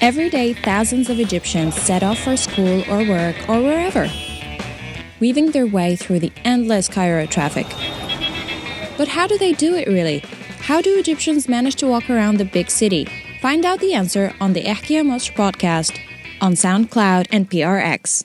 Every day, thousands of Egyptians set off for school or work or wherever, weaving their way through the endless Cairo traffic. But how do they do it really? How do Egyptians manage to walk around the big city? Find out the answer on the Ehky Ya Masr podcast on SoundCloud and PRX.